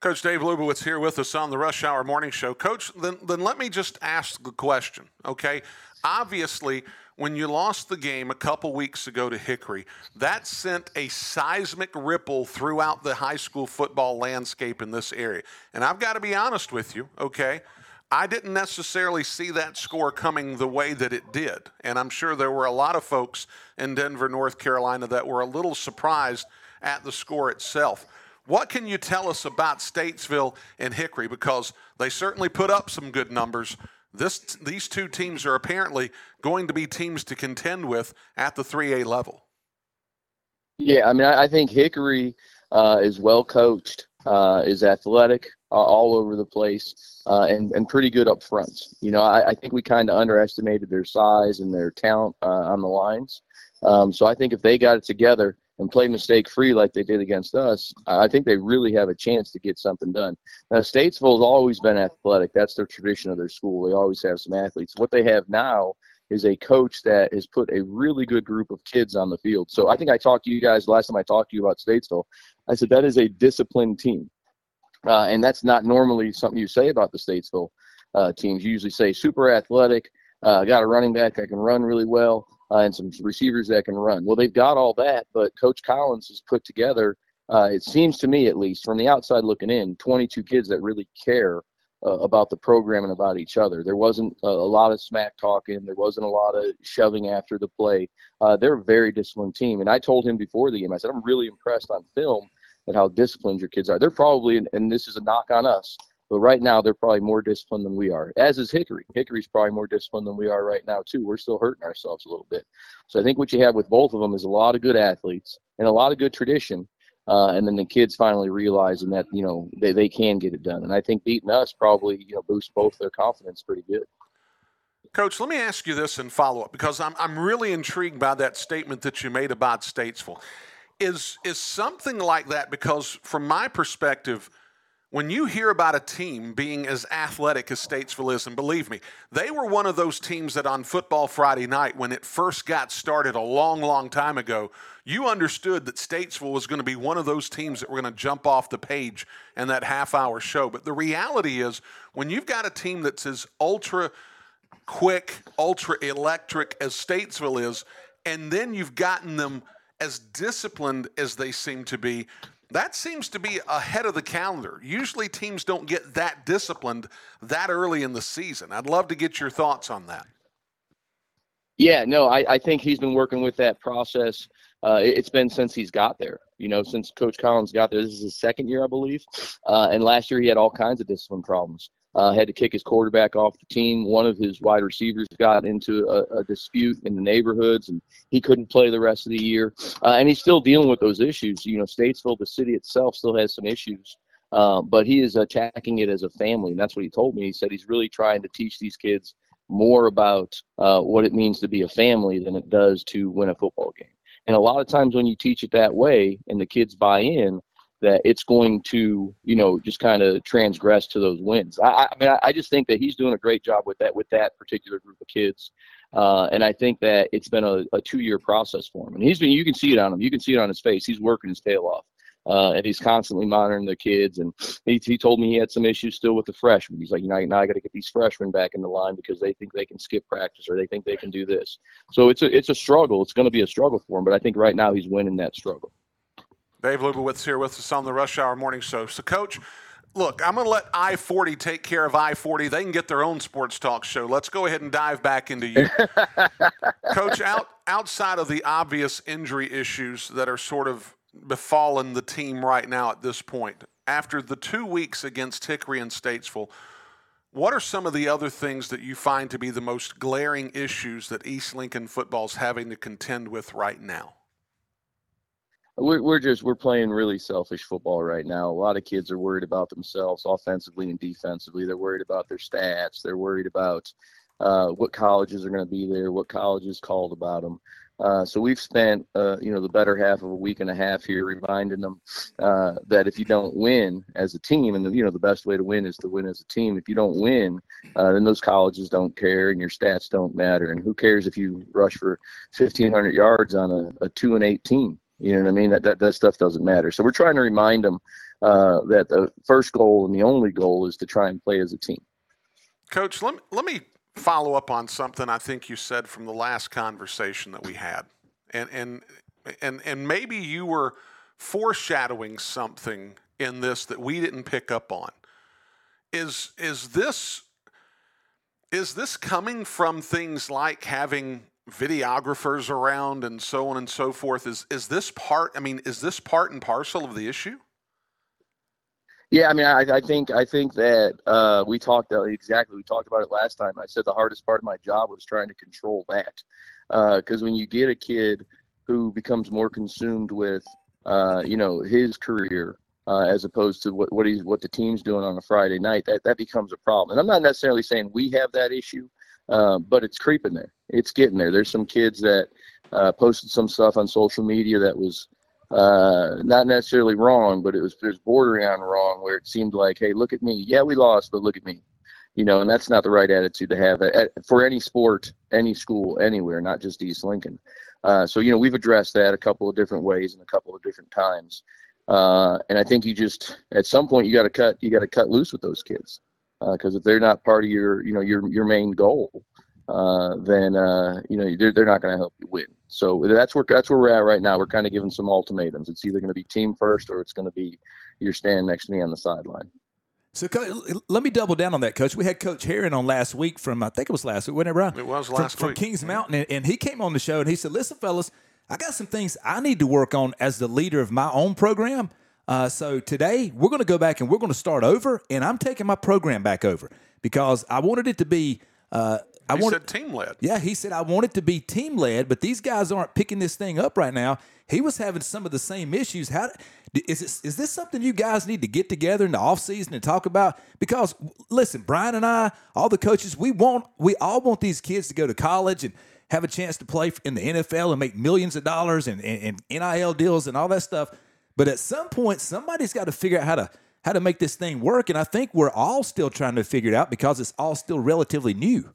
Coach Dave Lubowicz here with us on the Rush Hour Morning Show. Coach, then, then let me just ask the question, okay? Obviously, when you lost the game a couple weeks ago to Hickory, that sent a seismic ripple throughout the high school football landscape in this area. And I've got to be honest with you, okay? I didn't necessarily see that score coming the way that it did. And I'm sure there were a lot of folks in Denver, North Carolina that were a little surprised at the score itself. What can you tell us about Statesville and Hickory? Because they certainly put up some good numbers, this, these two teams are apparently going to be teams to contend with at the 3A level. Yeah, I mean, I, I think Hickory uh, is well coached, uh, is athletic uh, all over the place, uh, and and pretty good up front. You know, I, I think we kind of underestimated their size and their talent uh, on the lines. Um, so I think if they got it together, and play mistake free like they did against us, I think they really have a chance to get something done. Now, Statesville has always been athletic. That's their tradition of their school. They always have some athletes. What they have now is a coach that has put a really good group of kids on the field. So I think I talked to you guys last time I talked to you about Statesville. I said that is a disciplined team. Uh, and that's not normally something you say about the Statesville uh, teams. You usually say super athletic, uh, got a running back that can run really well uh, and some receivers that can run. Well, they've got all that, but Coach Collins has put together, uh, it seems to me at least, from the outside looking in, 22 kids that really care uh, about the program and about each other. There wasn't a, lot of smack talking. There wasn't a lot of shoving after the play. Uh, they're a very disciplined team. And I told him before the game, I said, I'm really impressed on film at how disciplined your kids are. They're probably, and this is a knock on us, but right now, they're probably more disciplined than we are, as is Hickory. Hickory's probably more disciplined than we are right now, too. We're still hurting ourselves a little bit. So I think what you have with both of them is a lot of good athletes and a lot of good tradition. Uh, and then the kids finally realizing that, you know, they, they can get it done. And I think beating us probably, you know, boosts both their confidence pretty good. Coach, let me ask you this in follow up because I'm, I'm really intrigued by that statement that you made about Statesville. Is, is something like that because, from my perspective, when you hear about a team being as athletic as Statesville is, and believe me, they were one of those teams that on Football Friday night, when it first got started a long, long time ago, you understood that Statesville was going to be one of those teams that were going to jump off the page in that half hour show. But the reality is, when you've got a team that's as ultra quick, ultra electric as Statesville is, and then you've gotten them as disciplined as they seem to be, That seems to be ahead of the calendar. Usually teams don't get that disciplined that early in the season. I'd love to get your thoughts on that. Yeah, no, I, I think he's been working with that process. Uh, it, has been since he's got there. You know, since Coach Collins got there. This is his second year, I believe. Uh, and last year he had all kinds of discipline problems. Uh, had to kick his quarterback off the team. One of his wide receivers got into a, a dispute in the neighborhoods, and he couldn't play the rest of the year. Uh, and he's still dealing with those issues. You know, Statesville, the city itself, still has some issues. Uh, but he is attacking it as a family, and that's what he told me. He said he's really trying to teach these kids more about uh, what it means to be a family than it does to win a football game. And a lot of times when you teach it that way and the kids buy in, that it's going to, you know, just kind of transgress to those wins. I, I mean, I, I, just think that he's doing a great job with that with that particular group of kids, uh, and I think that it's been a, a two-year process for him. And he's been, you can see it on him, you can see it on his face. He's working his tail off uh, and he's constantly monitoring the kids. And he, he told me he had some issues still with the freshmen. He's like, you know, now I got to get these freshmen back in the line because they think they can skip practice or they think they can do this. So it's a it's a struggle. It's going to be a struggle for him. But I think right now he's winning that struggle. Dave Lubowicz here with us on the Rush Hour Morning Show. So, Coach, look, I'm going to let I 40 take care of I 40. They can get their own sports talk show. Let's go ahead and dive back into you. [LAUGHS] Coach, out, outside of the obvious injury issues that are sort of befallen the team right now at this point? After the two weeks against Hickory and Statesville, what are some of the other things that you find to be the most glaring issues that East Lincoln football is having to contend with right now? We're, we're just we're playing really selfish football right now. A lot of kids are worried about themselves, offensively and defensively. They're worried about their stats. They're worried about uh, what colleges are going to be there, what colleges called about them. Uh, so we've spent, uh, you know, the better half of a week and a half here reminding them uh, that if you don't win as a team, and the, you know the best way to win is to win as a team. If you don't win, uh, then those colleges don't care, and your stats don't matter. And who cares if you rush for 1,500 yards on a, a two and eight team? You know what I mean? That that, that stuff doesn't matter. So we're trying to remind them uh, that the first goal and the only goal is to try and play as a team. Coach, let me, let me follow up on something I think you said from the last conversation that we had. And and and and maybe you were foreshadowing something in this that we didn't pick up on. Is is this is this coming from things like having videographers around and so on and so forth? Is is this part I mean, is this part and parcel of the issue? Yeah, I mean, I, I think I think that uh, we talked uh, exactly. We talked about it last time. I said the hardest part of my job was trying to control that, because uh, when you get a kid who becomes more consumed with, uh, you know, his career uh, as opposed to what what he's what the team's doing on a Friday night, that that becomes a problem. And I'm not necessarily saying we have that issue, uh, but it's creeping there. It's getting there. There's some kids that posted some stuff on social media that was uh, not necessarily wrong, but it was there's bordering on wrong where it seemed like, hey, look at me. Yeah, we lost, but look at me. You know, and that's not the right attitude to have at, for any sport, any school, anywhere, not just East Lincoln. Uh, so you know, we've addressed that a couple of different ways and a couple of different times. Uh, and I think you just at some point you got to cut you got to cut loose with those kids because uh, if they're not part of your you know your your main goal, uh, then uh, you know they're, they're not going to help you win. So that's where that's where we're at right now. We're kind of giving some ultimatums. It's either going to be team first or it's going to be you're standing next to me on the sideline. So let me double down on that, Coach. We had Coach Heron on last week from I think it was last week, wasn't it, Brian? It was last from, week from Kings Mountain, and, and he came on the show and he said, "Listen, fellas, I got some things I need to work on as the leader of my own program." Uh, so today we're going to go back and we're going to start over, and I'm taking my program back over because I wanted it to be uh, I he said team led. Yeah, he said I want it to be team led, but these guys aren't picking this thing up right now. He was having some of the same issues. How is this, is this something you guys need to get together in the offseason and talk about? Because listen, Brian and I, all the coaches, we want we all want these kids to go to college and have a chance to play in the NFL and make millions of dollars and, and, and NIL deals and all that stuff. But at some point, somebody's got to figure out how to how to make this thing work. And I think we're all still trying to figure it out because it's all still relatively new.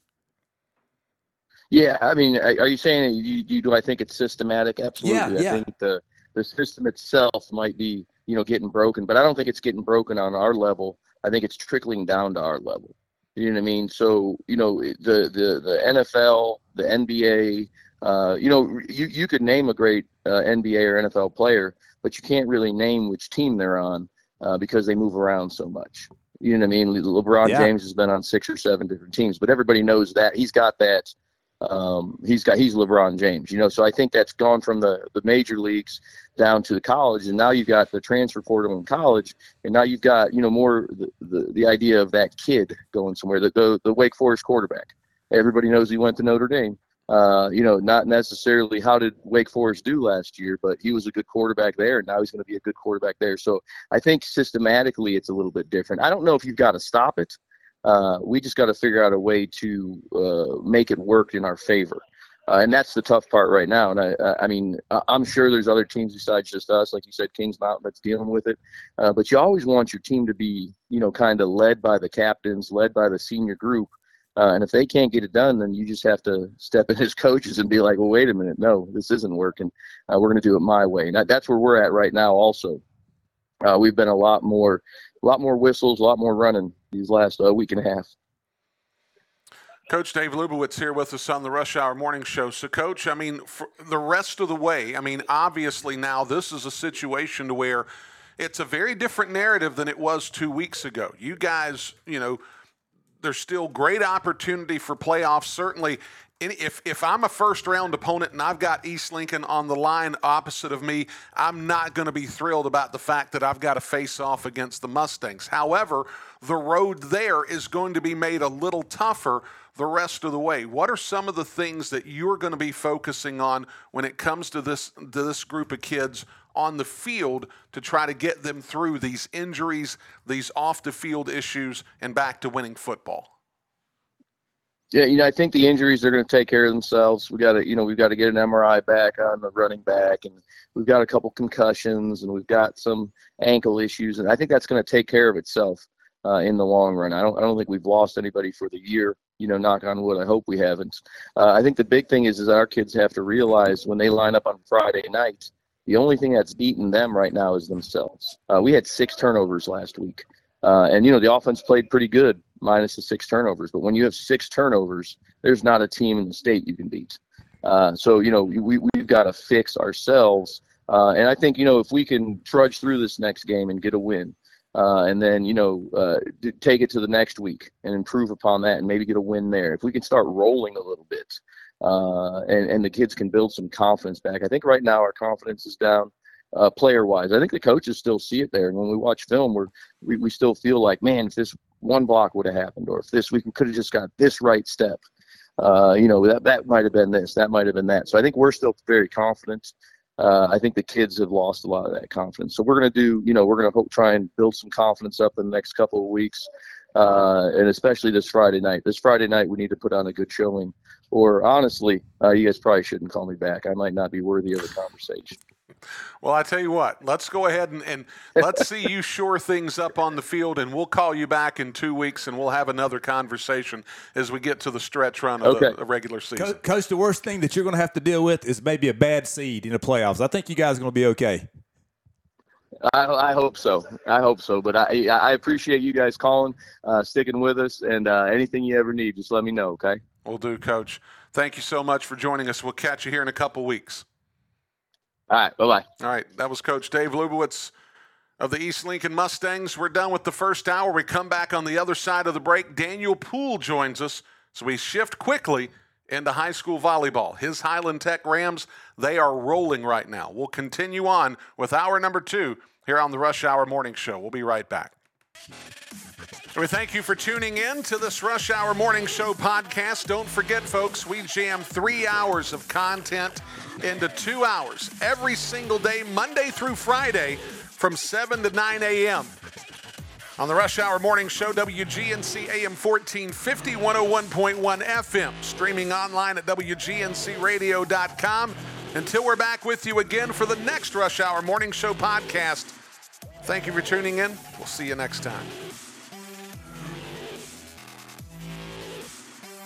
Yeah, I mean, are you saying you, you do? I think it's systematic. Absolutely. Yeah, yeah. I think the the system itself might be you know getting broken, but I don't think it's getting broken on our level. I think it's trickling down to our level. You know what I mean? So you know the the the NFL, the NBA. Uh, you know, you you could name a great uh, NBA or NFL player, but you can't really name which team they're on uh, because they move around so much. You know what I mean? LeBron Yeah. James has been on six or seven different teams, but everybody knows that he's got that. Um, he's got he's LeBron James, you know. So I think that's gone from the the major leagues down to the college, and now you've got the transfer portal in college, and now you've got you know more the the, the idea of that kid going somewhere. The, the the Wake Forest quarterback, everybody knows he went to Notre Dame. Uh, you know, not necessarily how did Wake Forest do last year, but he was a good quarterback there, and now he's going to be a good quarterback there. So I think systematically it's a little bit different. I don't know if you've got to stop it. Uh, we just got to figure out a way to uh, make it work in our favor. Uh, and that's the tough part right now. And I, I- mean, I'm sure there's other teams besides just us, like you said, Kings Mountain, that's dealing with it. Uh, but you always want your team to be, you know, kind of led by the captains, led by the senior group. Uh, and if they can't get it done, then you just have to step in as coaches and be like, well, wait a minute, no, this isn't working. Uh, we're going to do it my way. And that, that's where we're at right now. Also, uh, we've been a lot more, a lot more whistles, a lot more running these last uh, week and a half. Coach Dave Lubowicz here with us on the Rush Hour Morning Show. So, Coach, I mean, the rest of the way, I mean, obviously now this is a situation to where it's a very different narrative than it was two weeks ago. You guys, you know, there's still great opportunity for playoffs. Certainly, if if I'm a first round opponent and I've got East Lincoln on the line opposite of me, I'm not going to be thrilled about the fact that I've got to face off against the Mustangs. However, the road there is going to be made a little tougher the rest of the way. What are some of the things that you're going to be focusing on when it comes to this to this group of kids on the field to try to get them through these injuries, these off the field issues, and back to winning football? Yeah, you know, I think the injuries are going to take care of themselves. We got to, you know, we've got to get an MRI back on the running back, and we've got a couple concussions, and we've got some ankle issues, and I think that's going to take care of itself uh, in the long run. I don't, I don't think we've lost anybody for the year. You know, knock on wood. I hope we haven't. Uh, I think the big thing is, is our kids have to realize when they line up on Friday night, the only thing that's beating them right now is themselves. Uh, we had six turnovers last week. Uh, and you know the offense played pretty good, minus the six turnovers. But when you have six turnovers, there's not a team in the state you can beat. Uh, so you know we we've got to fix ourselves. Uh, and I think you know if we can trudge through this next game and get a win, uh, and then you know uh, take it to the next week and improve upon that, and maybe get a win there. If we can start rolling a little bit, uh, and and the kids can build some confidence back. I think right now our confidence is down uh, player wise. I think the coaches still see it there. And when we watch film, we're, we, we still feel like, man, if this one block would have happened, or if this, we could have just got this right step. Uh, you know, that, that might have been this, that might have been that. So I think we're still very confident. Uh, I think the kids have lost a lot of that confidence. So we're going to do, you know, we're going to try and build some confidence up in the next couple of weeks. Uh, and especially this Friday night. This Friday night, we need to put on a good showing. Or honestly, uh, you guys probably shouldn't call me back. I might not be worthy of a conversation. Well, I tell you what, let's go ahead and, and let's see you [LAUGHS] shore things up on the field, and we'll call you back in two weeks, and we'll have another conversation as we get to the stretch run of Okay. the, the regular season. Co- Coach, the worst thing that you're going to have to deal with is maybe a bad seed in the playoffs. I think you guys are going to be okay. I, I hope so. I hope so. But I I appreciate you guys calling, uh, sticking with us, and uh, anything you ever need, just let me know. Okay. We'll do, Coach. Thank you so much for joining us. We'll catch you here in a couple weeks. All right. Bye bye. All right, that was Coach Dave Lubowicz of the East Lincoln Mustangs. We're done with the first hour. We come back on the other side of the break. Daniel Poole joins us, so we shift quickly into high school volleyball. His Highland Tech Rams, they are rolling right now. We'll continue on with hour number two here on the Rush Hour Morning Show. We'll be right back. We thank you for tuning in to this Rush Hour Morning Show podcast. Don't forget, folks, we jam three hours of content into two hours every single day, Monday through Friday, from 7 to 9 a.m. On the Rush Hour Morning Show, WGNC AM 1450, 101.1 FM, streaming online at WGNCradio.com. Until we're back with you again for the next Rush Hour Morning Show podcast. Thank you for tuning in. We'll see you next time.